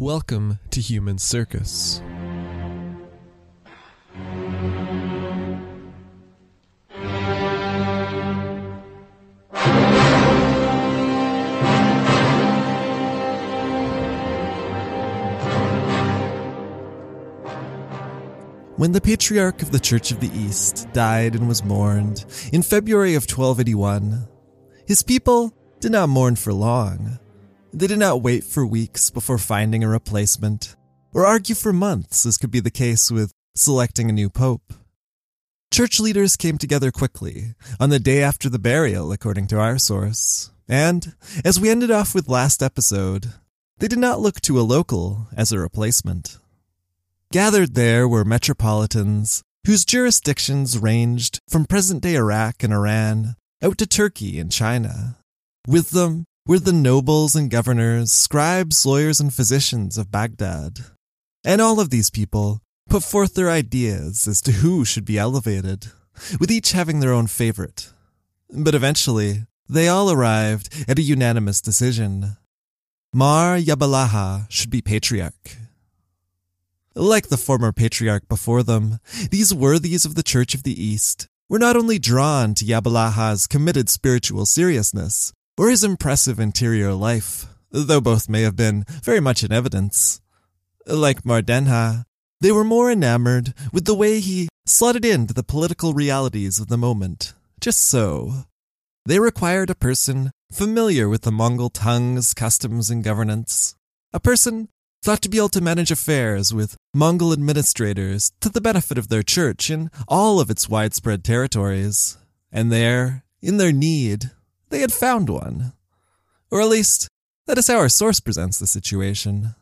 Welcome to Human Circus. When the Patriarch of the Church of the East died and was mourned in February of 1281, his people did not mourn for long. They did not wait for weeks before finding a replacement, or argue for months, as could be the case with selecting a new pope. Church leaders came together quickly, on the day after the burial, according to our source, and, as we ended off with last episode, they did not look to a local as a replacement. Gathered there were metropolitans whose jurisdictions ranged from present day Iraq and Iran out to Turkey and China. With them were the nobles and governors, scribes, lawyers, and physicians of Baghdad. And all of these people put forth their ideas as to who should be elevated, with each having their own favorite. But eventually, they all arrived at a unanimous decision. Mar Yabalaha should be patriarch. Like the former patriarch before them, these worthies of the Church of the East were not only drawn to Yabalaha's committed spiritual seriousness, or his impressive interior life, though both may have been very much in evidence. Like Mar Denha, they were more enamored with the way he slotted into the political realities of the moment, just so. They required a person familiar with the Mongol tongues, customs, and governance, a person thought to be able to manage affairs with Mongol administrators to the benefit of their church in all of its widespread territories. And there, in their need, they had found one. Or at least, that is how our source presents the situation.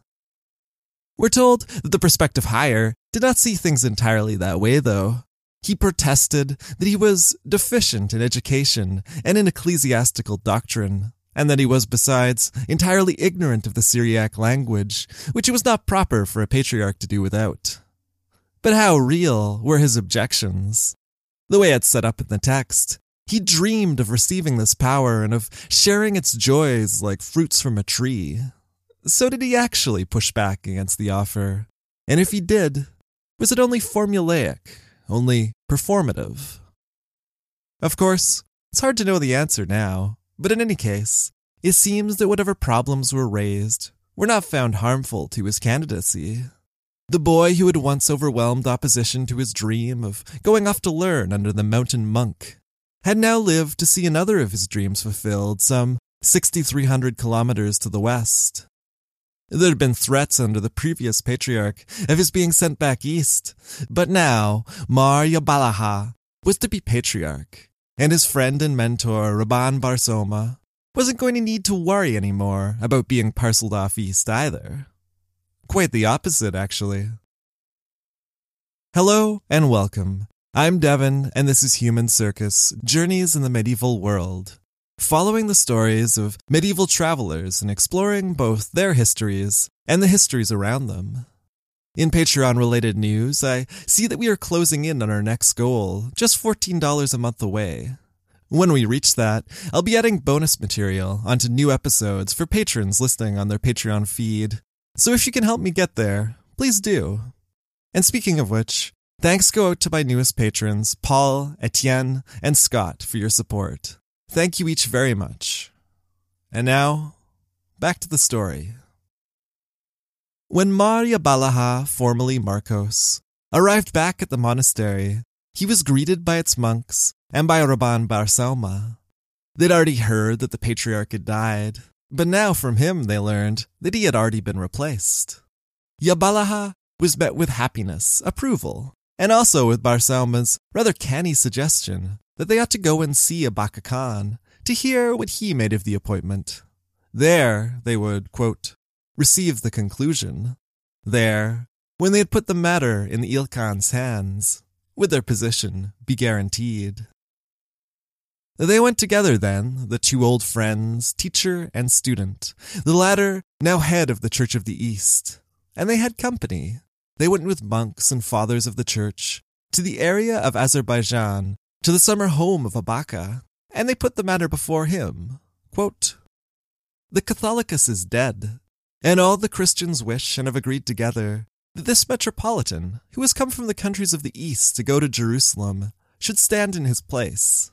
We're told that the prospective hire did not see things entirely that way, though. He protested that he was deficient in education and in ecclesiastical doctrine, and that he was, besides, entirely ignorant of the Syriac language, which it was not proper for a patriarch to do without. But how real were his objections? The way it's set up in the text, he dreamed of receiving this power and of sharing its joys like fruits from a tree. So did he actually push back against the offer? And if he did, was it only formulaic, only performative? Of course, it's hard to know the answer now, but in any case, it seems that whatever problems were raised were not found harmful to his candidacy. The boy who had once overwhelmed opposition to his dream of going off to learn under the mountain monk had now lived to see another of his dreams fulfilled some 6,300 kilometers to the west. There had been threats under the previous patriarch of his being sent back east, but now Mar Yabalaha was to be patriarch, and his friend and mentor Rabban Barsauma wasn't going to need to worry anymore about being parceled off east either. Quite the opposite, actually. Hello and welcome. I'm Devin, and this is Human Circus Journeys in the Medieval World, following the stories of medieval travelers and exploring both their histories and the histories around them. In Patreon related news, I see that we are closing in on our next goal, just $14 a month away. When we reach that, I'll be adding bonus material onto new episodes for patrons listening on their Patreon feed. So if you can help me get there, please do. And speaking of which, thanks go out to my newest patrons, Paul, Etienne, and Scott, for your support. Thank you each very much. And now, back to the story. When Mar Yabalaha, formerly Marcos, arrived back at the monastery, he was greeted by its monks and by Rabban Barsauma. They'd already heard that the patriarch had died, but now from him they learned that he had already been replaced. Yabalaha was met with happiness, approval, and also with Barsauma's rather canny suggestion that they ought to go and see Abaka Khan to hear what he made of the appointment. There they would, quote, receive the conclusion. There, when they had put the matter in the Ilkhan's hands, would their position be guaranteed. They went together then, the two old friends, teacher and student, the latter now head of the Church of the East. And they had company. They went with monks and fathers of the church to the area of Azerbaijan, to the summer home of Abaka, and they put the matter before him. Quote, the Catholicos is dead, and all the Christians wish and have agreed together that this metropolitan, who has come from the countries of the east to go to Jerusalem, should stand in his place.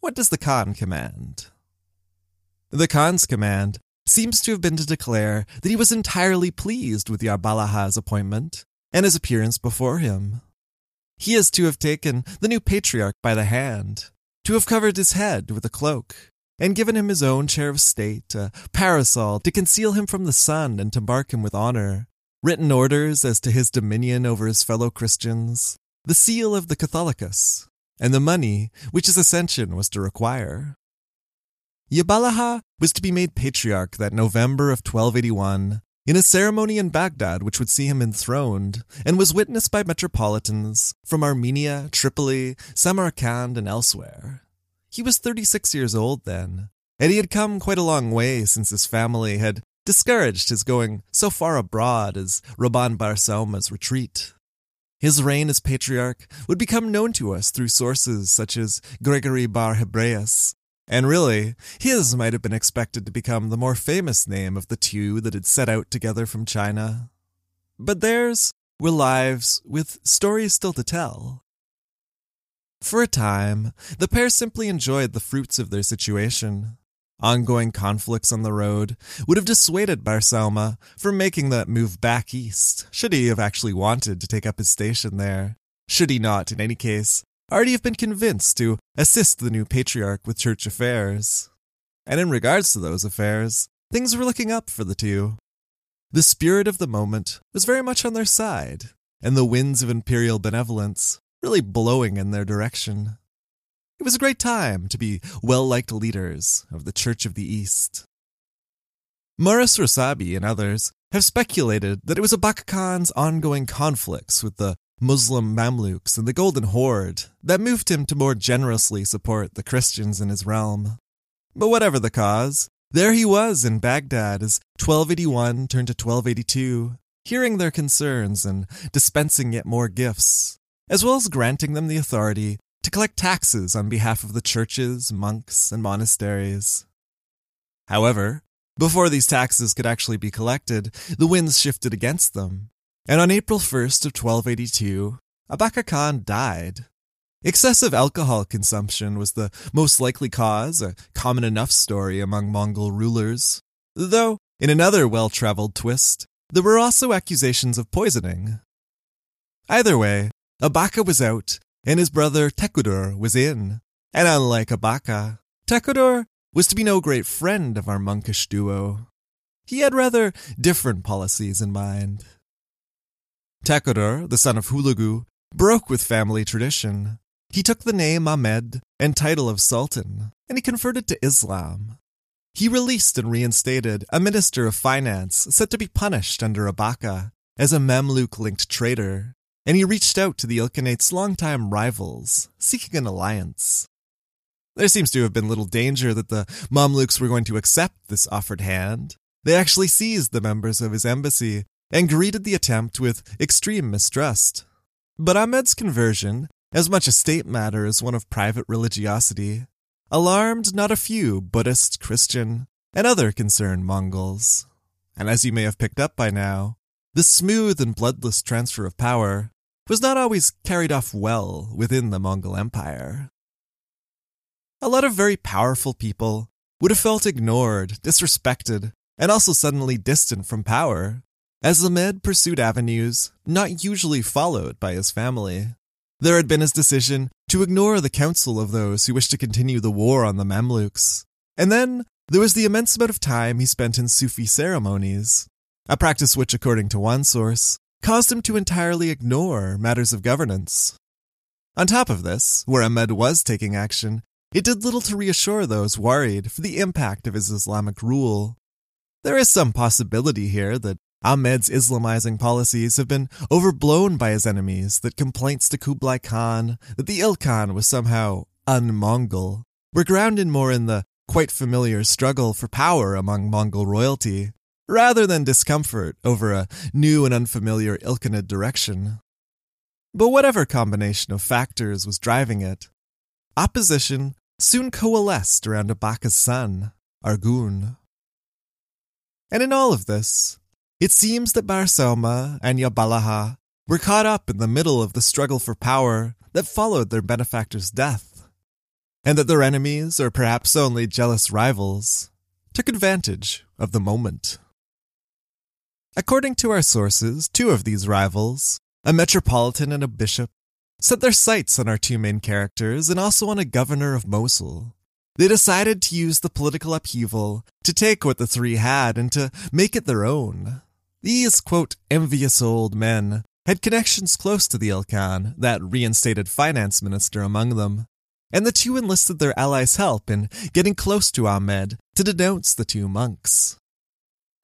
What does the Khan command? The Khan's command seems to have been to declare that he was entirely pleased with Yabalaha's appointment and his appearance before him. He is to have taken the new patriarch by the hand, to have covered his head with a cloak, and given him his own chair of state, a parasol to conceal him from the sun and to mark him with honor, written orders as to his dominion over his fellow Christians, the seal of the Catholicos, and the money which his ascension was to require. Yabalaha was to be made patriarch that November of 1281 in a ceremony in Baghdad which would see him enthroned and was witnessed by metropolitans from Armenia, Tripoli, Samarkand, and elsewhere. He was 36 years old then, and he had come quite a long way since his family had discouraged his going so far abroad as Rabban Bar Sauma's retreat. His reign as patriarch would become known to us through sources such as Gregory Bar Hebraeus, and really, his might have been expected to become the more famous name of the two that had set out together from China. But theirs were lives with stories still to tell. For a time, the pair simply enjoyed the fruits of their situation. Ongoing conflicts on the road would have dissuaded Barsauma from making that move back east, should he have actually wanted to take up his station there. Should he not, in any case, already have been convinced to assist the new patriarch with church affairs. And in regards to those affairs, things were looking up for the two. The spirit of the moment was very much on their side, and the winds of imperial benevolence really blowing in their direction. It was a great time to be well liked leaders of the Church of the East. Maurice Rossabi and others have speculated that it was Khan's ongoing conflicts with the Muslim Mamluks and the Golden Horde that moved him to more generously support the Christians in his realm. But whatever the cause, there he was in Baghdad as 1281 turned to 1282, hearing their concerns and dispensing yet more gifts, as well as granting them the authority to collect taxes on behalf of the churches, monks, and monasteries. However, before these taxes could actually be collected, the winds shifted against them, and on April 1st of 1282, Abaka Khan died. Excessive alcohol consumption was the most likely cause, a common enough story among Mongol rulers, though, in another well-traveled twist, there were also accusations of poisoning. Either way, Abaka was out, and his brother Tekudur was in. And unlike Abaka, Tekudur was to be no great friend of our monkish duo. He had rather different policies in mind. Tekudur, the son of Hulagu, broke with family tradition. He took the name Ahmed and title of Sultan, and he converted to Islam. He released and reinstated a minister of finance said to be punished under Abaka as a Mamluk linked traitor and he reached out to the Ilkhanate's longtime rivals, seeking an alliance. There seems to have been little danger that the Mamluks were going to accept this offered hand. They actually seized the members of his embassy and greeted the attempt with extreme mistrust. But Ahmed's conversion, as much a state matter as one of private religiosity, alarmed not a few Buddhist, Christian, and other concerned Mongols. And as you may have picked up by now, the smooth and bloodless transfer of power was not always carried off well within the Mongol Empire. A lot of very powerful people would have felt ignored, disrespected, and also suddenly distant from power, as Ahmed pursued avenues not usually followed by his family. There had been his decision to ignore the counsel of those who wished to continue the war on the Mamluks. And then there was the immense amount of time he spent in Sufi ceremonies, a practice which, according to one source, caused him to entirely ignore matters of governance. On top of this, where Ahmed was taking action, it did little to reassure those worried for the impact of his Islamic rule. There is some possibility here that Ahmed's Islamizing policies have been overblown by his enemies, that complaints to Kublai Khan that the Ilkhan was somehow un-Mongol were grounded more in the quite familiar struggle for power among Mongol royalty rather than discomfort over a new and unfamiliar Ilkhanid direction. But whatever combination of factors was driving it, opposition soon coalesced around Abaka's son, Argun. And in all of this, it seems that Barsauma and Yabalaha were caught up in the middle of the struggle for power that followed their benefactor's death, and that their enemies, or perhaps only jealous rivals, took advantage of the moment. According to our sources, two of these rivals, a metropolitan and a bishop, set their sights on our two main characters and also on a governor of Mosul. They decided to use the political upheaval to take what the three had and to make it their own. These, quote, envious old men had connections close to the Ilkhan, that reinstated finance minister among them, and the two enlisted their allies' help in getting close to Ahmed to denounce the two monks.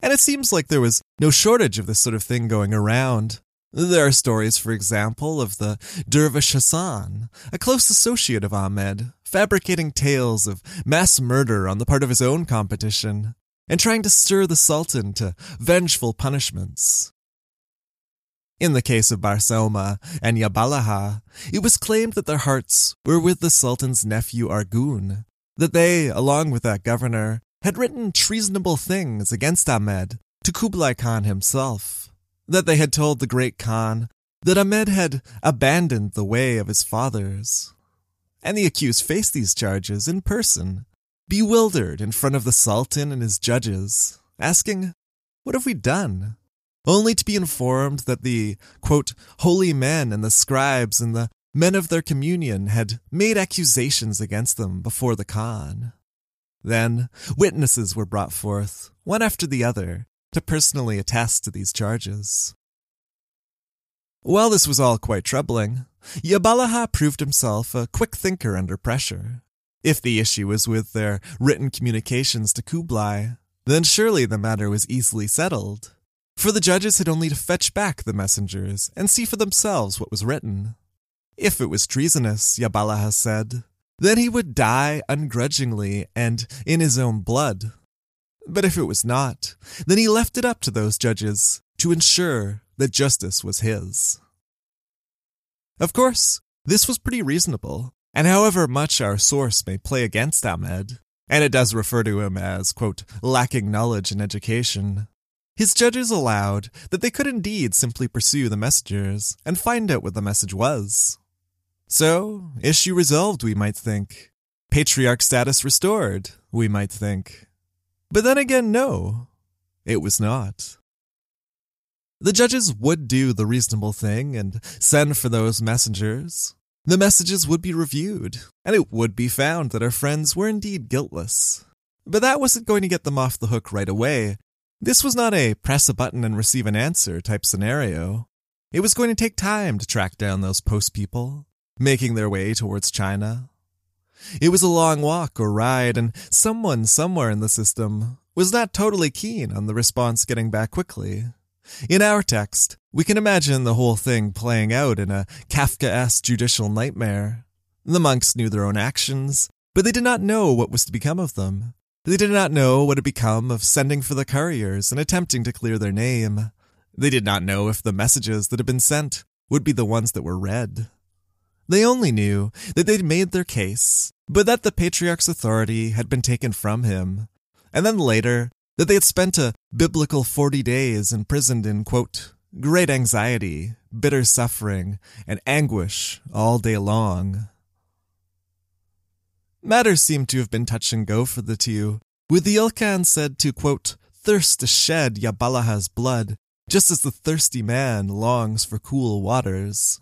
And it seems like there was no shortage of this sort of thing going around. There are stories, for example, of the Dervish Hassan, a close associate of Ahmed, fabricating tales of mass murder on the part of his own competition, and trying to stir the Sultan to vengeful punishments. In the case of Barsauma and Yabalaha, it was claimed that their hearts were with the Sultan's nephew Argun, that they, along with that governor, had written treasonable things against Ahmed to Kublai Khan himself, that they had told the great Khan that Ahmed had abandoned the way of his fathers. And the accused faced these charges in person, bewildered in front of the Sultan and his judges, asking, What have we done? Only to be informed that the, quote, holy men and the scribes and the men of their communion had made accusations against them before the Khan. Then witnesses were brought forth, one after the other, to personally attest to these charges. While this was all quite troubling, Yabalaha proved himself a quick thinker under pressure. If the issue was with their written communications to Kublai, then surely the matter was easily settled, for the judges had only to fetch back the messengers and see for themselves what was written. If it was treasonous, Yabalaha said, then he would die ungrudgingly and in his own blood. But if it was not, then he left it up to those judges to ensure that justice was his. Of course, this was pretty reasonable, and however much our source may play against Ahmed, and it does refer to him as, quote, lacking knowledge and education, his judges allowed that they could indeed simply pursue the messengers and find out what the message was. So, issue resolved, we might think. Patriarch status restored, we might think. But then again, no, it was not. The judges would do the reasonable thing and send for those messengers, the messages would be reviewed, and it would be found that our friends were indeed guiltless. But that wasn't going to get them off the hook right away. This was not a press a button and receive an answer type scenario. It was going to take time to track down those post people, making their way towards China. It was a long walk or ride, and someone somewhere in the system was not totally keen on the response getting back quickly. In our text, we can imagine the whole thing playing out in a Kafkaesque judicial nightmare. The monks knew their own actions, but they did not know what was to become of them. They did not know what had become of sending for the couriers and attempting to clear their name. They did not know if the messages that had been sent would be the ones that were read. They only knew that they'd made their case, but that the patriarch's authority had been taken from him, and then later that they had spent a biblical 40 days imprisoned in, quote, great anxiety, bitter suffering, and anguish all day long. Matters seemed to have been touch and go for the two, with the Ilkhan said to, quote, thirst to shed Yabalaha's blood, just as the thirsty man longs for cool waters.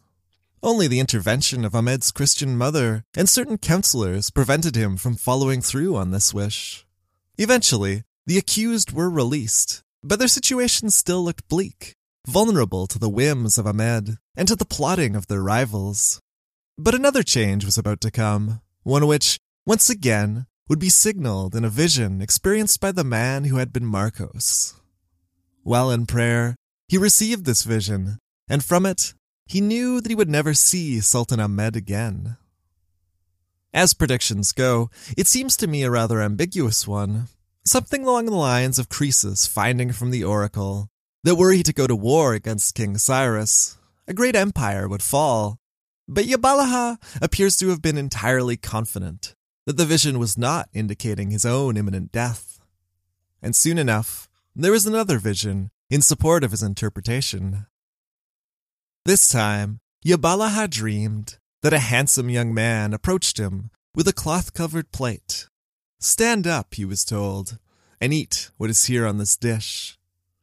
Only the intervention of Ahmed's Christian mother and certain counselors prevented him from following through on this wish. Eventually, the accused were released, but their situation still looked bleak, vulnerable to the whims of Ahmed and to the plotting of their rivals. But another change was about to come, one which, once again, would be signaled in a vision experienced by the man who had been Marcos. While in prayer, he received this vision, and from it, he knew that he would never see Sultan Ahmed again. As predictions go, it seems to me a rather ambiguous one, Something along the lines of Croesus finding from the oracle that were he to go to war against King Cyrus, a great empire would fall. But Yabalaha appears to have been entirely confident that the vision was not indicating his own imminent death. And soon enough, there was another vision in support of his interpretation. This time, Yabalaha dreamed that a handsome young man approached him with a cloth covered plate. Stand up, he was told, and eat what is here on this dish.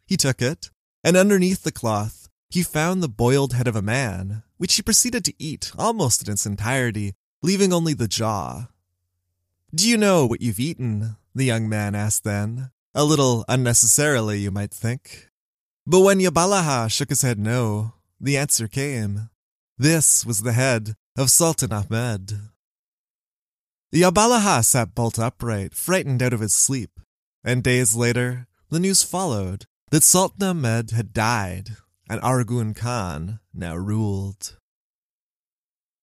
He took it, and underneath the cloth, he found the boiled head of a man, which he proceeded to eat almost in its entirety, leaving only the jaw. Do you know what you've eaten? the young man asked then, a little unnecessarily, you might think. But when Yabalaha shook his head no, the answer came. This was the head of Sultan Ahmed. Yabalaha sat bolt upright, frightened out of his sleep, and days later, the news followed that Sultan Ahmed had died and Arghun Khan now ruled.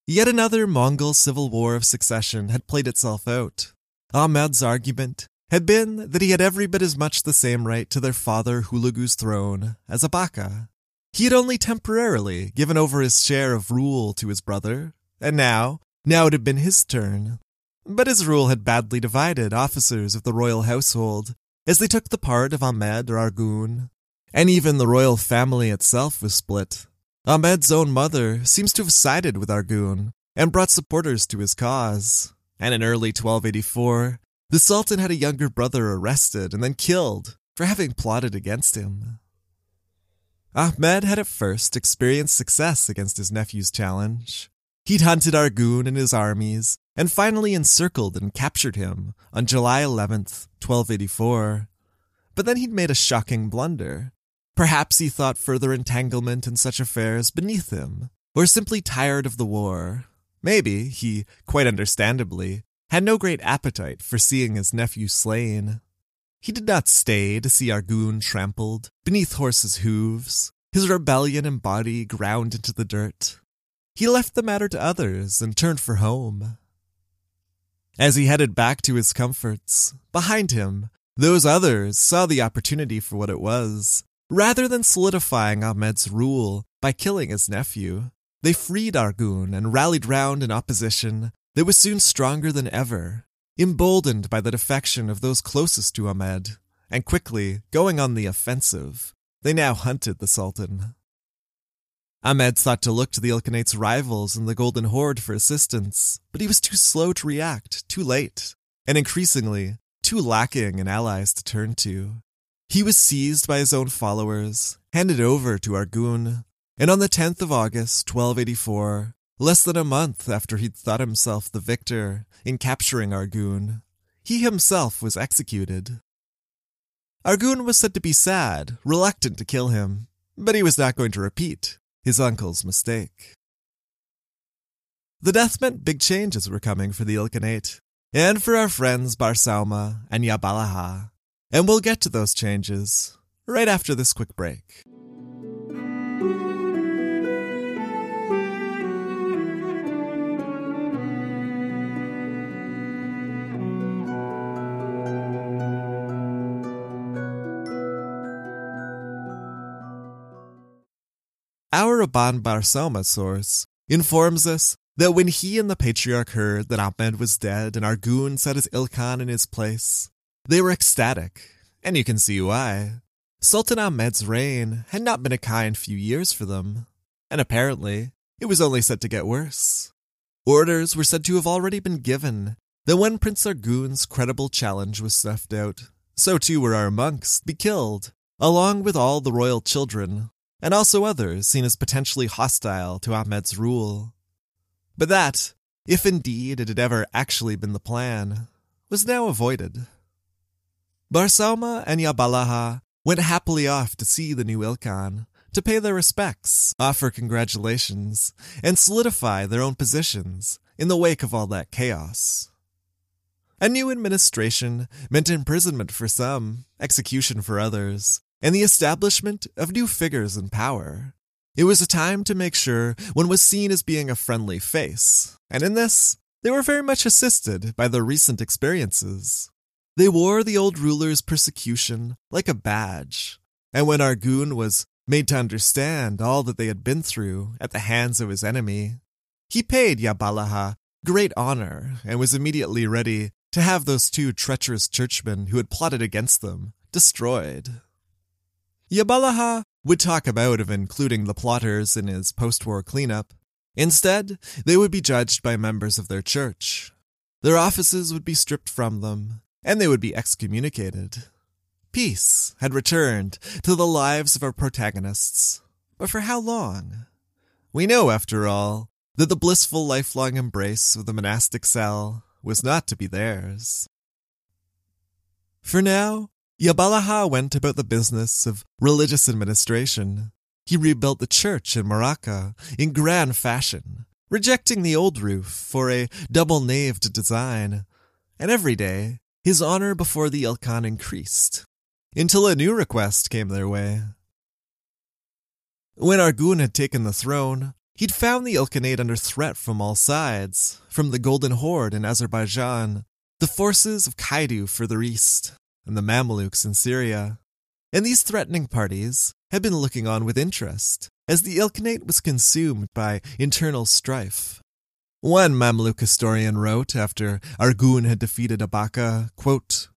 Yet another Mongol civil war of succession had played itself out. Ahmed's argument had been that he had every bit as much the same right to their father Hulagu's throne as Abaka. He had only temporarily given over his share of rule to his brother, and now, now it had been his turn. But his rule had badly divided officers of the royal household, as they took the part of Ahmed or Arghun, and even the royal family itself was split. Ahmed's own mother seems to have sided with Arghun and brought supporters to his cause. And in early 1284, the Sultan had a younger brother arrested and then killed for having plotted against him. Ahmed had at first experienced success against his nephew's challenge. He'd hunted Arghun and his armies and finally encircled and captured him on July 11th, 1284. But then he'd made a shocking blunder. Perhaps he thought further entanglement in such affairs beneath him, or simply tired of the war. Maybe he, quite understandably, had no great appetite for seeing his nephew slain. He did not stay to see Arghun trampled beneath horses' hooves, his rebellion and body ground into the dirt. He left the matter to others and turned for home. As he headed back to his comforts, behind him, those others saw the opportunity for what it was Rather than solidifying Ahmed's rule by killing his nephew, they freed Argun and rallied round an opposition that was soon stronger than ever, emboldened by the defection of those closest to Ahmed, and quickly going on the offensive. They now hunted the Sultan. Ahmed sought to look to the Ilkhanate's rivals in the Golden Horde for assistance, but he was too slow to react, too late, and increasingly too lacking in allies to turn to. He was seized by his own followers, handed over to Arghun, and on the 10th of August, 1284, less than a month after he'd thought himself the victor in capturing Arghun, he himself was executed. Arghun was said to be sad, reluctant to kill him, but he was not going to repeat his uncle's mistake. The death meant big changes were coming for the Ilkhanate, and for our friends Barsauma and Yabalaha. And we'll get to those changes right after this quick break. Our Rabban Barsauma source informs us that when he and the patriarch heard that Ahmed was dead and Arghun set his Ilkhan in his place, they were ecstatic, and you can see why. Sultan Ahmed's reign had not been a kind few years for them, and apparently it was only set to get worse. Orders were said to have already been given that when Prince Arghun's credible challenge was snuffed out, so too were our monks be killed, along with all the royal children, and also others seen as potentially hostile to Ahmed's rule. But that, if indeed it had ever actually been the plan, was now avoided. Barsauma and Yabalaha went happily off to see the new Ilkhan, to pay their respects, offer congratulations, and solidify their own positions in the wake of all that chaos. A new administration meant imprisonment for some, execution for others, and the establishment of new figures in power. It was a time to make sure one was seen as being a friendly face, and in this, they were very much assisted by their recent experiences. They wore the old ruler's persecution like a badge, and when Arghun was made to understand all that they had been through at the hands of his enemy, he paid Yabalaha great honor and was immediately ready to have those two treacherous churchmen who had plotted against them destroyed. Yabalaha would talk about of including the plotters in his post war cleanup. Instead, they would be judged by members of their church. Their offices would be stripped from them, and they would be excommunicated. Peace had returned to the lives of our protagonists. But for how long? We know, after all, that the blissful lifelong embrace of the monastic cell was not to be theirs. For now, Yabalaha went about the business of religious administration. He rebuilt the church in Maragha in grand fashion, rejecting the old roof for a double naved design. And every day, his honor before the Ilkhan increased, until a new request came their way. When Argun had taken the throne, he'd found the Ilkhanate under threat from all sides, from the Golden Horde in Azerbaijan, the forces of Kaidu further east, and the Mamluks in Syria. And these threatening parties had been looking on with interest, as the Ilkhanate was consumed by internal strife. One Mamluk historian wrote after Argun had defeated Abaka, quote,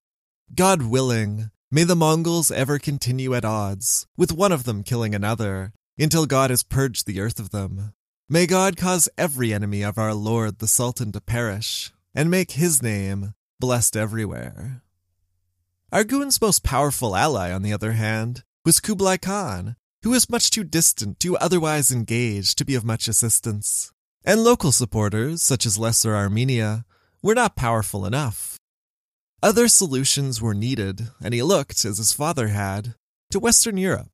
God willing, may the Mongols ever continue at odds, with one of them killing another, until God has purged the earth of them. May God cause every enemy of our Lord the Sultan to perish, and make his name blessed everywhere. Argun's most powerful ally, on the other hand, was Kublai Khan, who was much too distant to otherwise engage to be of much assistance. And local supporters, such as Lesser Armenia, were not powerful enough. Other solutions were needed, and he looked, as his father had, to Western Europe.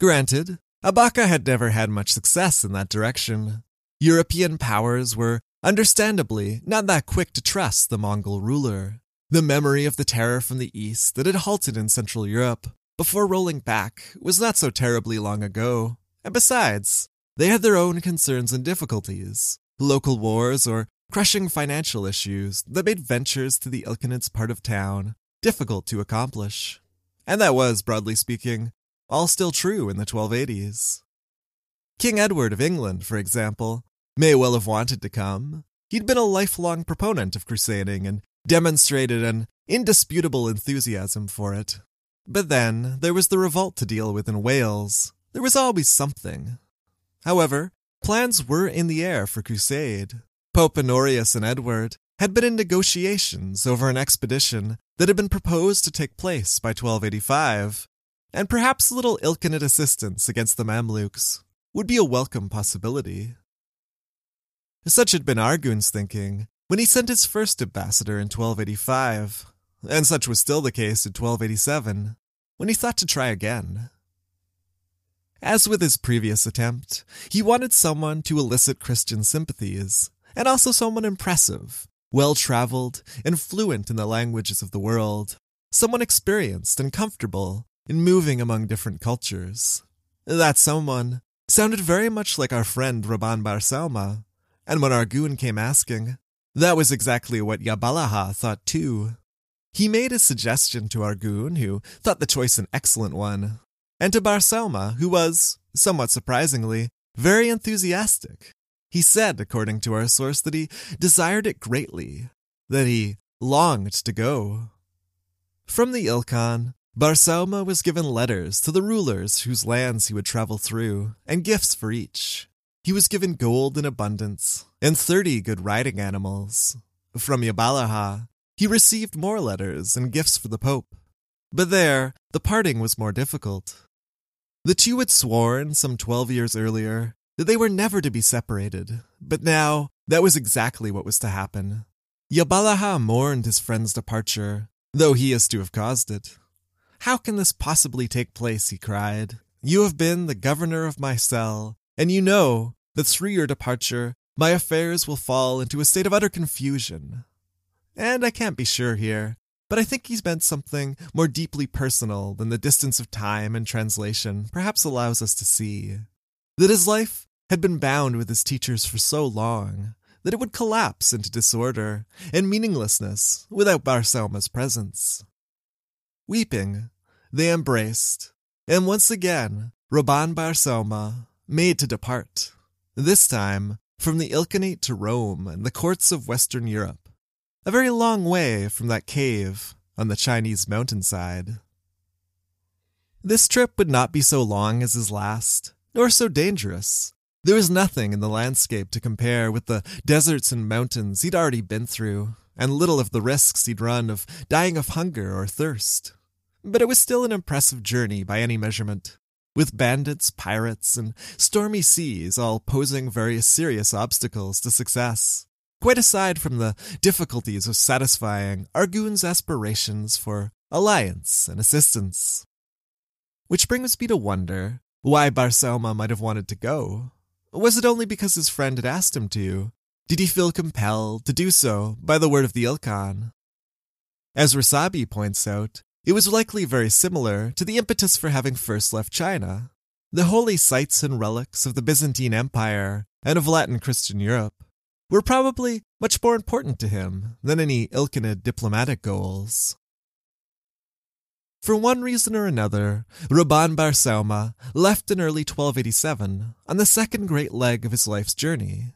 Granted, Abaka had never had much success in that direction. European powers were, understandably, not that quick to trust the Mongol ruler. The memory of the terror from the east that had halted in Central Europe before rolling back was not so terribly long ago. And besides, they had their own concerns and difficulties local wars or crushing financial issues that made ventures to the Ilkhanate's part of town difficult to accomplish. And that was, broadly speaking, all still true in the 1280s. King Edward of England, for example, may well have wanted to come. He'd been a lifelong proponent of crusading and demonstrated an indisputable enthusiasm for it. But then there was the revolt to deal with in Wales. There was always something. However, plans were in the air for crusade. Pope Honorius and Edward had been in negotiations over an expedition that had been proposed to take place by 1285, and perhaps a little Ilkhanate assistance against the Mamluks would be a welcome possibility. Such had been Argun's thinking when he sent his first ambassador in 1285, and such was still the case in 1287, when he thought to try again. As with his previous attempt, he wanted someone to elicit Christian sympathies, and also someone impressive, well traveled, and fluent in the languages of the world, someone experienced and comfortable in moving among different cultures. That someone sounded very much like our friend Rabban Barsauma, and when Argun came asking, that was exactly what Yabalaha thought too. He made a suggestion to Argun, who thought the choice an excellent one, and to Barsauma, who was, somewhat surprisingly, very enthusiastic. He said, according to our source, that he desired it greatly, that he longed to go. From the Ilkhan, Barsauma was given letters to the rulers whose lands he would travel through, and gifts for each. He was given gold in abundance, and thirty good riding animals. From Yabalaha, he received more letters and gifts for the Pope. But there, the parting was more difficult. The two had sworn some twelve years earlier that they were never to be separated, but now that was exactly what was to happen. Yabalaha mourned his friend's departure, though he is to have caused it. How can this possibly take place? he cried. You have been the governor of my cell, and you know that through your departure, my affairs will fall into a state of utter confusion. And I can't be sure here, but I think he's meant something more deeply personal than the distance of time and translation perhaps allows us to see. That his life had been bound with his teachers for so long that it would collapse into disorder and meaninglessness without Barsauma's presence. Weeping, they embraced, and once again, Rabban Barsauma made to depart, this time from the Ilkhanate to Rome and the courts of Western Europe, a very long way from that cave on the Chinese mountainside. This trip would not be so long as his last, nor so dangerous. There was nothing in the landscape to compare with the deserts and mountains he'd already been through, and little of the risks he'd run of dying of hunger or thirst. But it was still an impressive journey by any measurement, with bandits, pirates, and stormy seas all posing various serious obstacles to success, quite aside from the difficulties of satisfying Arghun's aspirations for alliance and assistance. Which brings me to wonder why Barsauma might have wanted to go. Was it only because his friend had asked him to? Did he feel compelled to do so by the word of the Ilkhan? As Rossabi points out, it was likely very similar to the impetus for having first left China. The holy sites and relics of the Byzantine Empire and of Latin Christian Europe were probably much more important to him than any Ilkhanid diplomatic goals. For one reason or another, Rabban Bar Sauma left in early 1287 on the second great leg of his life's journey.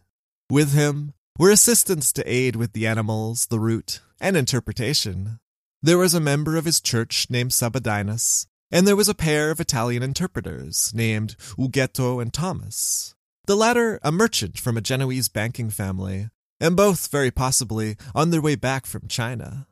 With him were assistants to aid with the animals, the route, and interpretation. There was a member of his church named Sabadinus, and there was a pair of Italian interpreters named Ughetto and Thomas. The latter a merchant from a Genoese banking family, and both very possibly on their way back from China.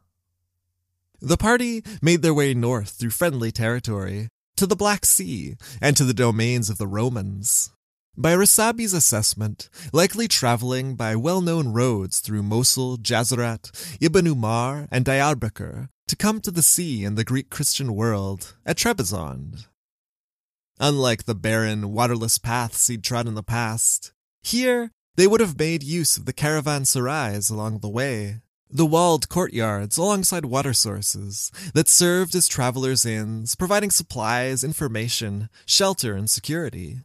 The party made their way north through friendly territory, to the Black Sea, and to the domains of the Romans. By Rossabi's assessment, likely traveling by well known roads through Mosul, Jazirat, Ibn Umar, and Diyarbakir to come to the sea in the Greek Christian world at Trebizond. Unlike the barren, waterless paths he'd trod in the past, here they would have made use of the caravanserais along the way, the walled courtyards alongside water sources that served as travelers' inns, providing supplies, information, shelter, and security.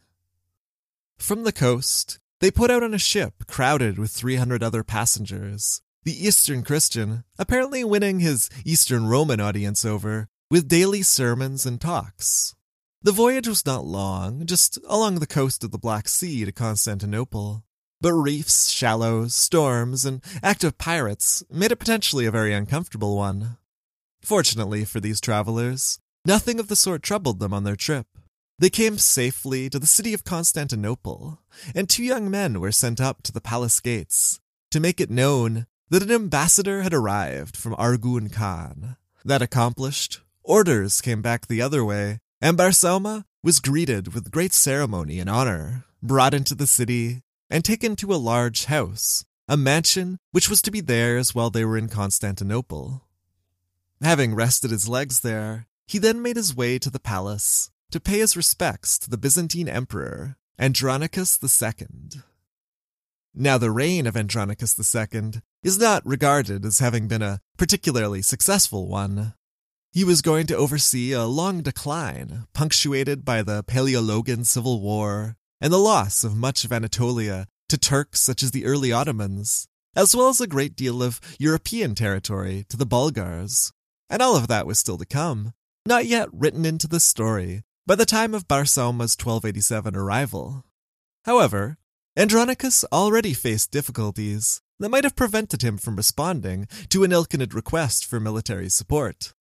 From the coast, they put out on a ship crowded with 300 other passengers, the Eastern Christian apparently winning his Eastern Roman audience over with daily sermons and talks. The voyage was not long, just along the coast of the Black Sea to Constantinople. But reefs, shallows, storms, and active pirates made it potentially a very uncomfortable one. Fortunately for these travelers, nothing of the sort troubled them on their trip. They came safely to the city of Constantinople, and two young men were sent up to the palace gates to make it known that an ambassador had arrived from Arghun Khan. That accomplished, orders came back the other way, and Barsauma was greeted with great ceremony and honor, brought into the city, and taken to a large house, a mansion which was to be theirs while they were in Constantinople. Having rested his legs there, he then made his way to the palace to pay his respects to the Byzantine Emperor, Andronicus II. Now, the reign of Andronicus II is not regarded as having been a particularly successful one. He was going to oversee a long decline, punctuated by the Paleologan Civil War and the loss of much of Anatolia to Turks such as the early Ottomans, as well as a great deal of European territory to the Bulgars. And all of that was still to come, not yet written into the story by the time of Barsauma's 1287 arrival. However, Andronicus already faced difficulties that might have prevented him from responding to an Ilkhanid request for military support.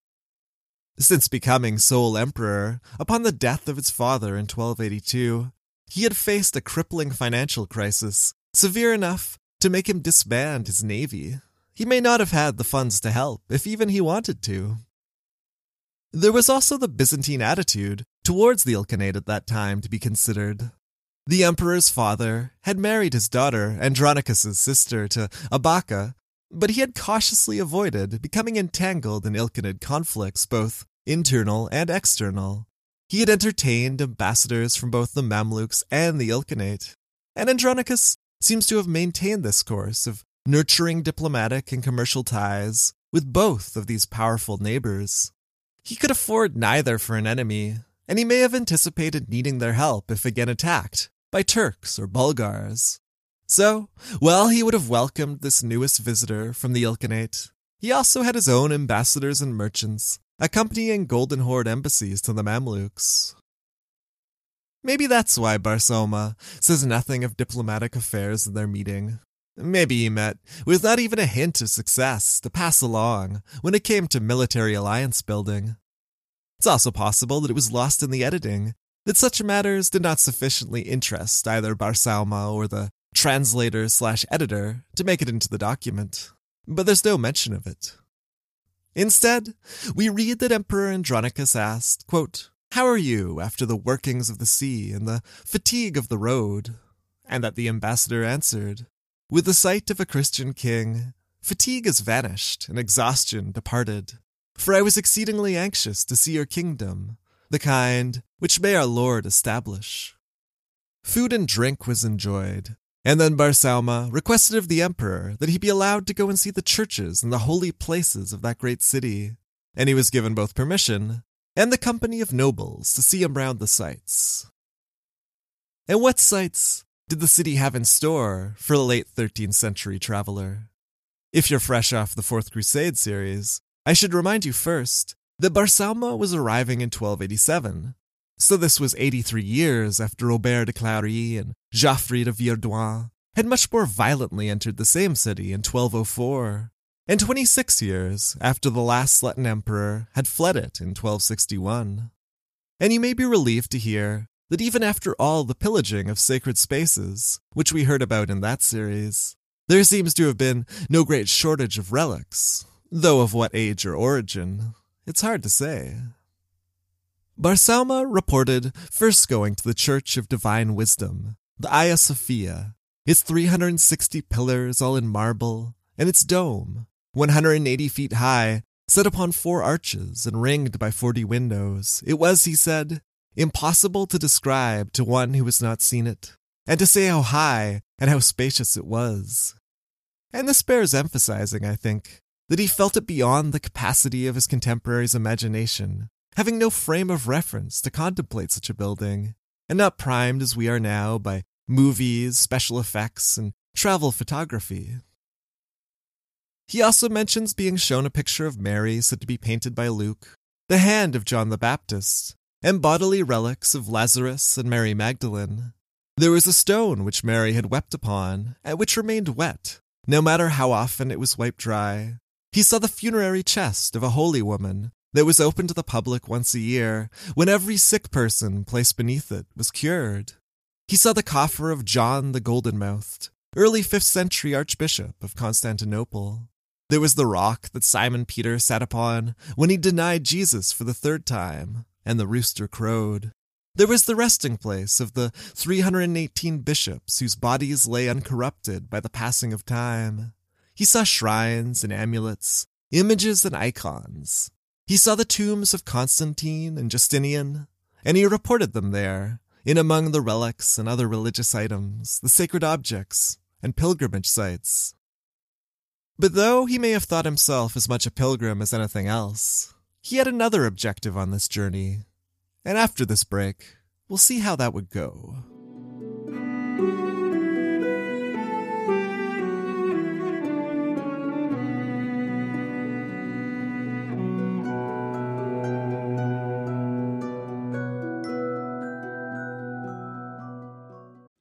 Since becoming sole emperor upon the death of his father in 1282, he had faced a crippling financial crisis, severe enough to make him disband his navy. He may not have had the funds to help, if even he wanted to. There was also the Byzantine attitude towards the Ilkhanate at that time to be considered. The emperor's father had married his daughter, Andronicus's sister, to Abaka, but he had cautiously avoided becoming entangled in Ilkhanid conflicts, both internal and external. He had entertained ambassadors from both the Mamluks and the Ilkhanate, and Andronicus seems to have maintained this course of nurturing diplomatic and commercial ties with both of these powerful neighbors. He could afford neither for an enemy, and he may have anticipated needing their help if again attacked by Turks or Bulgars. So, while he would have welcomed this newest visitor from the Ilkhanate, he also had his own ambassadors and merchants accompanying Golden Horde embassies to the Mamluks. Maybe that's why Barsauma says nothing of diplomatic affairs in their meeting. Maybe he met with not even a hint of success to pass along when it came to military alliance building. It's also possible that it was lost in the editing, that such matters did not sufficiently interest either Barsauma or the translator slash editor to make it into the document. But there's no mention of it. Instead, we read that Emperor Andronicus asked, quote, How are you after the workings of the sea and the fatigue of the road? And that the ambassador answered, With the sight of a Christian king, fatigue has vanished and exhaustion departed. For I was exceedingly anxious to see your kingdom, the kind which may our Lord establish. Food and drink was enjoyed, and then Barsauma requested of the emperor that he be allowed to go and see the churches and the holy places of that great city, and he was given both permission and the company of nobles to see him round the sights. And what sights did the city have in store for the late 13th century traveler? If you're fresh off the Fourth Crusade series, I should remind you first that Barsauma was arriving in 1287, so this was 83 years after Robert de Clary and Geoffrey de Villehardouin had much more violently entered the same city in 1204, and 26 years after the last Latin emperor had fled it in 1261. And you may be relieved to hear that even after all the pillaging of sacred spaces, which we heard about in that series, there seems to have been no great shortage of relics, though of what age or origin, it's hard to say. Barsauma reported first going to the Church of Divine Wisdom, the Hagia Sophia, its 360 pillars all in marble, and its dome, 180 feet high, set upon four arches and ringed by 40 windows. It was, he said, impossible to describe to one who has not seen it, and to say how high and how spacious it was. And this bears emphasizing, I think, that he felt it beyond the capacity of his contemporaries' imagination having no frame of reference to contemplate such a building, and not primed as we are now by movies, special effects, and travel photography. He also mentions being shown a picture of Mary said to be painted by Luke, the hand of John the Baptist, and bodily relics of Lazarus and Mary Magdalene. There was a stone which Mary had wept upon, and which remained wet, no matter how often it was wiped dry. He saw the funerary chest of a holy woman, that was open to the public once a year when every sick person placed beneath it was cured. He saw the coffer of John the Golden Mouthed, early 5th century Archbishop of Constantinople. There was the rock that Simon Peter sat upon when he denied Jesus for the third time, and the rooster crowed. There was the resting place of the 318 bishops whose bodies lay uncorrupted by the passing of time. He saw shrines and amulets, images and icons, he saw the tombs of Constantine and Justinian, and he reported them there, in among the relics and other religious items, the sacred objects, and pilgrimage sites. But though he may have thought himself as much a pilgrim as anything else, he had another objective on this journey. And after this break, we'll see how that would go.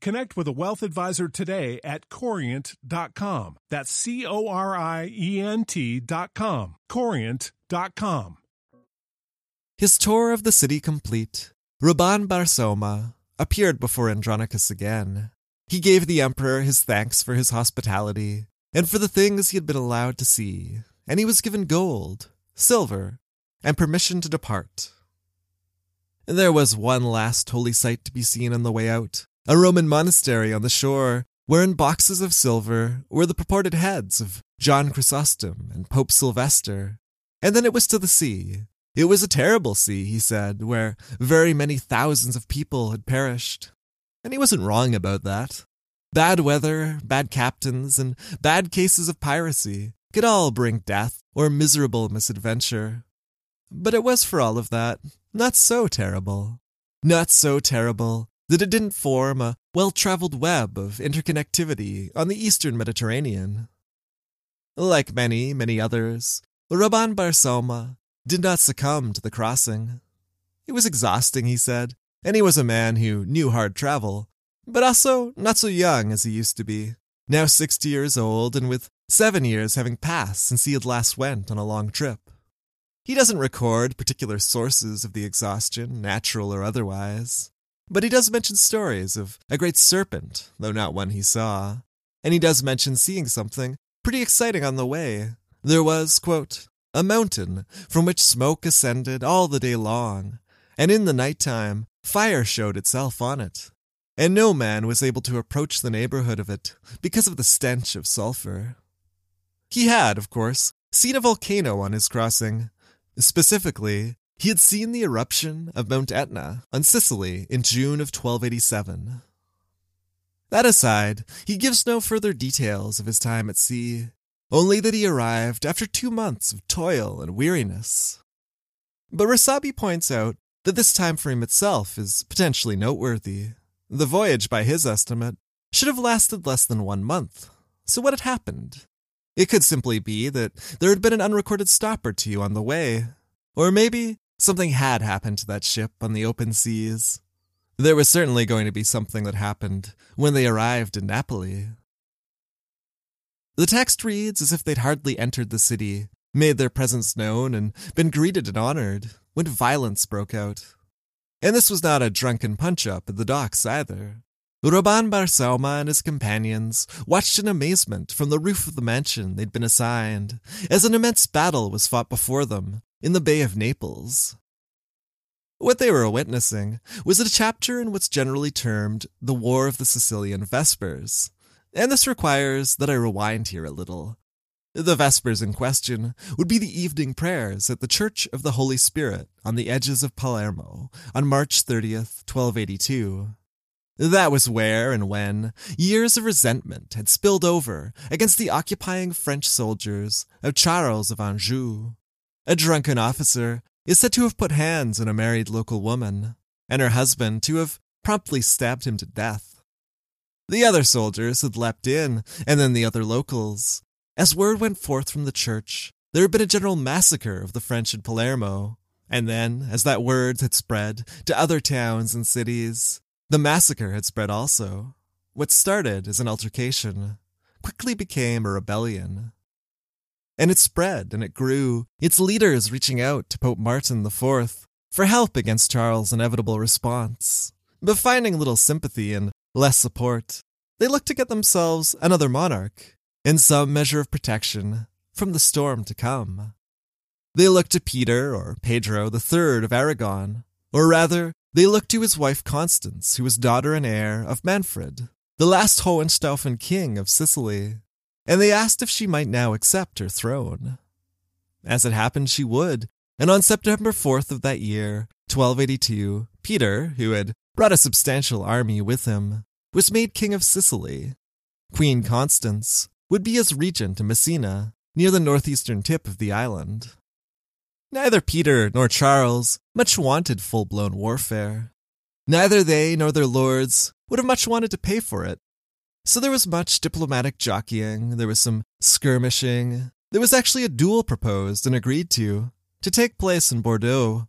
connect with a wealth advisor today at corient.com. That's C O R I E N T.com. Corient.com. His tour of the city complete, Rabban Barsauma appeared before Andronicus again. He gave the emperor his thanks for his hospitality and for the things he had been allowed to see, and he was given gold, silver, and permission to depart. There was one last holy sight to be seen on the way out, a Roman monastery on the shore where in boxes of silver were the purported heads of John Chrysostom and Pope Sylvester. And then it was to the sea. It was a terrible sea, he said, where very many thousands of people had perished. And he wasn't wrong about that. Bad weather, bad captains, and bad cases of piracy could all bring death or miserable misadventure. But it was for all of that not so terrible. Not so terrible that it didn't form a well traveled web of interconnectivity on the eastern Mediterranean. Like many, many others, Rabban Barsauma did not succumb to the crossing. It was exhausting, he said, and he was a man who knew hard travel, but also not so young as he used to be, now sixty years old and with seven years having passed since he had last went on a long trip. He doesn't record particular sources of the exhaustion, natural or otherwise, but he does mention stories of a great serpent, though not one he saw, and he does mention seeing something pretty exciting on the way. There was, quote, a mountain from which smoke ascended all the day long, and in the night time fire showed itself on it, and no man was able to approach the neighborhood of it because of the stench of sulfur. He had, of course, seen a volcano on his crossing, Specifically, he had seen the eruption of Mount Etna on Sicily in June of 1287. That aside, he gives no further details of his time at sea, only that he arrived after two months of toil and weariness. But Rossabi points out that this time frame itself is potentially noteworthy. The voyage, by his estimate, should have lasted less than one month. So what had happened? It could simply be that there had been an unrecorded stop or two on the way, or maybe something had happened to that ship on the open seas. There was certainly going to be something that happened when they arrived in Napoli. The text reads as if they'd hardly entered the city, made their presence known, and been greeted and honored when violence broke out. And this was not a drunken punch up at the docks either. Rabban Barsauma and his companions watched in amazement from the roof of the mansion they'd been assigned as an immense battle was fought before them in the Bay of Naples. What they were witnessing was a chapter in what's generally termed the War of the Sicilian Vespers, and this requires that I rewind here a little. The Vespers in question would be the evening prayers at the Church of the Holy Spirit on the edges of Palermo on March 30th, 1282. That was where and when years of resentment had spilled over against the occupying French soldiers of Charles of Anjou. A drunken officer is said to have put hands on a married local woman, and her husband to have promptly stabbed him to death. The other soldiers had leapt in, and then the other locals. As word went forth from the church, there had been a general massacre of the French in Palermo, and then, as that word had spread to other towns and cities, the massacre had spread also. What started as an altercation quickly became a rebellion. And it spread and it grew, its leaders reaching out to Pope Martin IV for help against Charles' inevitable response. But finding little sympathy and less support, they looked to get themselves another monarch and some measure of protection from the storm to come. They looked to Peter or Pedro III of Aragon, or rather, they looked to his wife Constance, who was daughter and heir of Manfred, the last Hohenstaufen king of Sicily, and they asked if she might now accept her throne. As it happened, she would, and on September 4th of that year, 1282, Peter, who had brought a substantial army with him, was made king of Sicily. Queen Constance would be as regent in Messina, near the northeastern tip of the island. Neither Peter nor Charles much wanted full blown warfare. Neither they nor their lords would have much wanted to pay for it. So there was much diplomatic jockeying, there was some skirmishing, there was actually a duel proposed and agreed to, to take place in Bordeaux.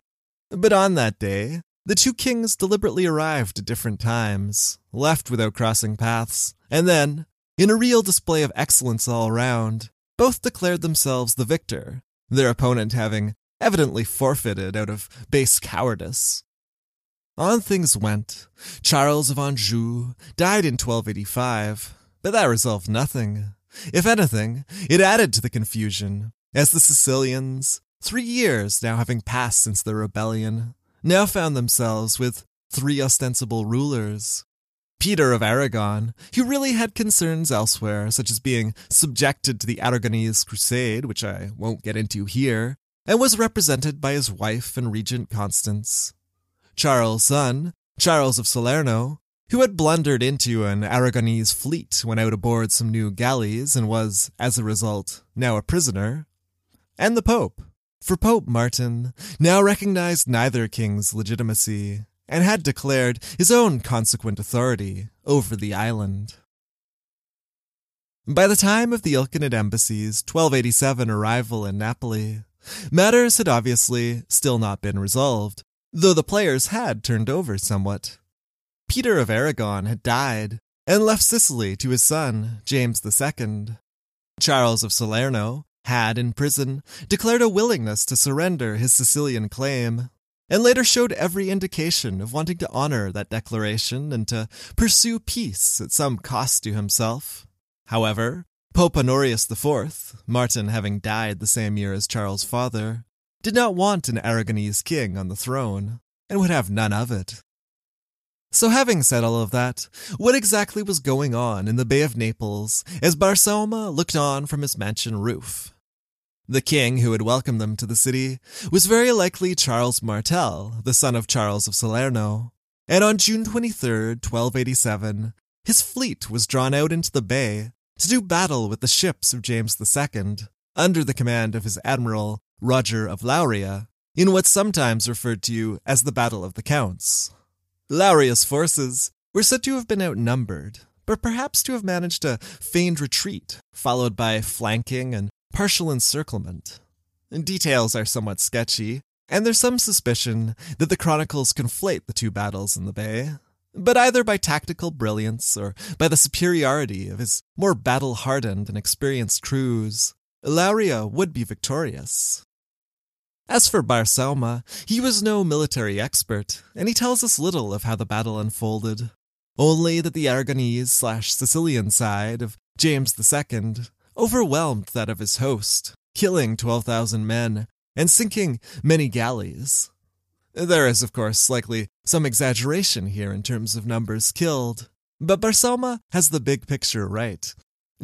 But on that day, the two kings deliberately arrived at different times, left without crossing paths, and then, in a real display of excellence all around, both declared themselves the victor, their opponent having evidently forfeited out of base cowardice. On things went. Charles of Anjou died in 1285, but that resolved nothing. If anything, it added to the confusion, as the Sicilians, three years now having passed since the rebellion, now found themselves with three ostensible rulers. Peter of Aragon, who really had concerns elsewhere, such as being subjected to the Aragonese Crusade, which I won't get into here, and was represented by his wife and regent Constance. Charles' son, Charles of Salerno, who had blundered into an Aragonese fleet when out aboard some new galleys and was, as a result, now a prisoner, and the Pope, for Pope Martin now recognized neither king's legitimacy and had declared his own consequent authority over the island. By the time of the Ilkhanid embassy's 1287 arrival in Napoli, matters had obviously still not been resolved, though the players had turned over somewhat. Peter of Aragon had died and left Sicily to his son, James II. Charles of Salerno had, in prison, declared a willingness to surrender his Sicilian claim, and later showed every indication of wanting to honor that declaration and to pursue peace at some cost to himself. However, Pope Honorius IV, Martin having died the same year as Charles' father, did not want an Aragonese king on the throne, and would have none of it. So, having said all of that, what exactly was going on in the Bay of Naples as Barsauma looked on from his mansion roof? The king who had welcomed them to the city was very likely Charles Martel, the son of Charles of Salerno, and on June 23, 1287, his fleet was drawn out into the bay to do battle with the ships of James II, under the command of his admiral Roger of Lauria, in what's sometimes referred to as the Battle of the Counts. Lauria's forces were said to have been outnumbered, but perhaps to have managed a feigned retreat, followed by flanking and partial encirclement. Details are somewhat sketchy, and there's some suspicion that the chronicles conflate the two battles in the bay. But either by tactical brilliance or by the superiority of his more battle hardened and experienced crews, Lauria would be victorious. As for Barsauma, he was no military expert, and he tells us little of how the battle unfolded. Only that the Aragonese slash Sicilian side of James II overwhelmed that of his host, killing 12,000 men and sinking many galleys. There is, of course, likely some exaggeration here in terms of numbers killed, but Barsauma has the big picture right.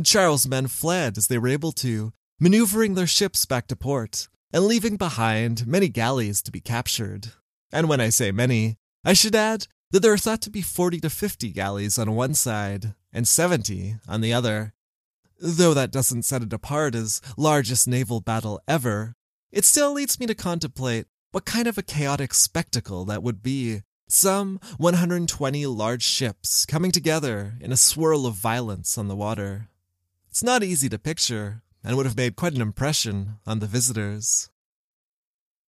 Charles' men fled as they were able to, maneuvering their ships back to port and leaving behind many galleys to be captured. And when I say many, I should add that there are thought to be 40 to 50 galleys on one side and 70 on the other. Though that doesn't set it apart as largest naval battle ever, it still leads me to contemplate what kind of a chaotic spectacle that would be. Some 120 large ships coming together in a swirl of violence on the water. It's not easy to picture, and would have made quite an impression on the visitors.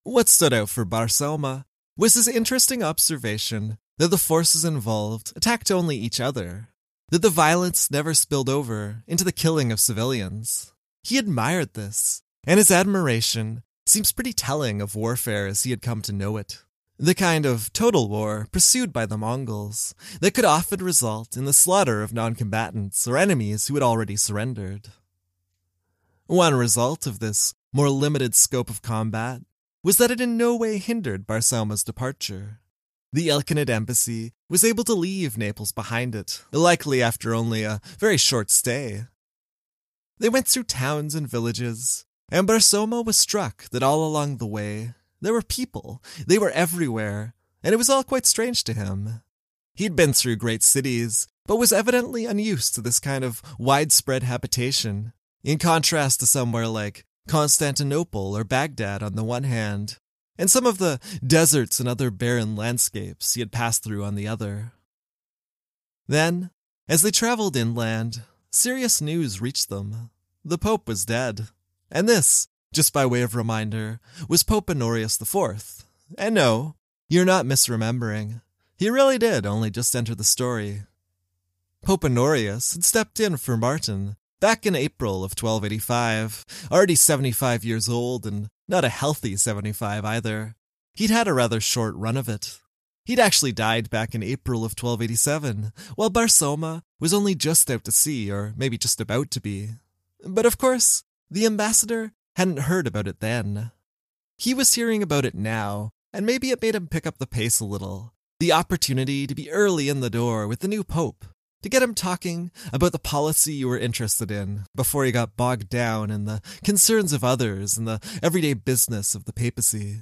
What stood out for Barsauma was his interesting observation that the forces involved attacked only each other, that the violence never spilled over into the killing of civilians. He admired this, and his admiration seems pretty telling of warfare as he had come to know it. The kind of total war pursued by the Mongols that could often result in the slaughter of non-combatants or enemies who had already surrendered. One result of this more limited scope of combat was that it in no way hindered Barsauma's departure. The Ilkhanid embassy was able to leave Naples behind it, likely after only a very short stay. They went through towns and villages, and Barsauma was struck that all along the way there were people, they were everywhere, and it was all quite strange to him. He'd been through great cities, but was evidently unused to this kind of widespread habitation, in contrast to somewhere like Constantinople or Baghdad on the one hand, and some of the deserts and other barren landscapes he had passed through on the other. Then, as they traveled inland, serious news reached them. The Pope was dead. And this, just by way of reminder, was Pope Honorius IV. And no, you're not misremembering. He really did only just enter the story. Pope Honorius had stepped in for Martin Back in April of 1285, already 75 years old and not a healthy 75 either, he'd had a rather short run of it. He'd actually died back in April of 1287, while Barsauma was only just out to sea, or maybe just about to be. But of course, the ambassador hadn't heard about it then. He was hearing about it now, and maybe it made him pick up the pace a little, the opportunity to be early in the door with the new pope, to get him talking about the policy you were interested in before he got bogged down in the concerns of others and the everyday business of the papacy.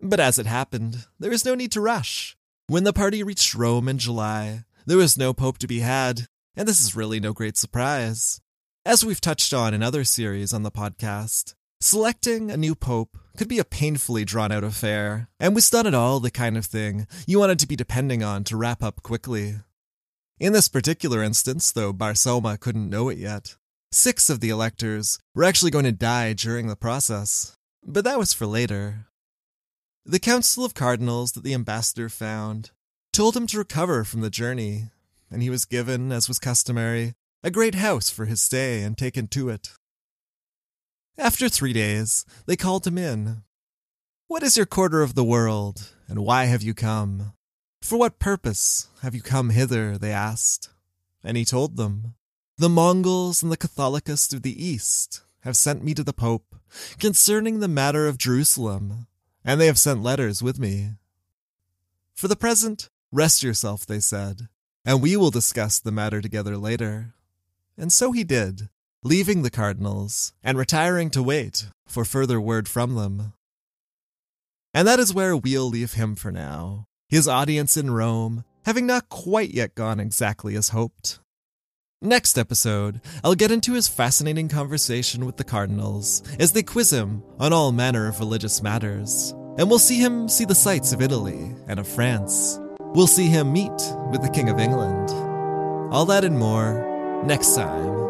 But as it happened, there was no need to rush. When the party reached Rome in July, there was no pope to be had, and this is really no great surprise. As we've touched on in other series on the podcast, selecting a new pope could be a painfully drawn out affair, and was not at all the kind of thing you wanted to be depending on to wrap up quickly. In this particular instance, though Barsauma couldn't know it yet, six of the electors were actually going to die during the process, but that was for later. The council of cardinals that the ambassador found told him to recover from the journey, and he was given, as was customary, a great house for his stay and taken to it. After three days, they called him in. What is your quarter of the world, and why have you come? For what purpose have you come hither? they asked. And he told them, The Mongols and the Catholicos of the East have sent me to the Pope concerning the matter of Jerusalem and they have sent letters with me. For the present, rest yourself, they said, and we will discuss the matter together later. And so he did, leaving the cardinals and retiring to wait for further word from them. And that is where we'll leave him for now, his audience in Rome having not quite yet gone exactly as hoped. Next episode, I'll get into his fascinating conversation with the Cardinals as they quiz him on all manner of religious matters. And we'll see him see the sights of Italy and of France. We'll see him meet with the King of England. All that and more next time.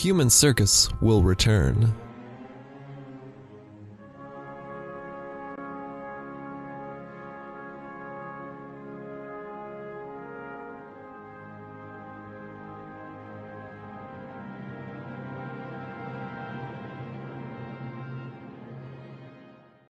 Human Circus will return.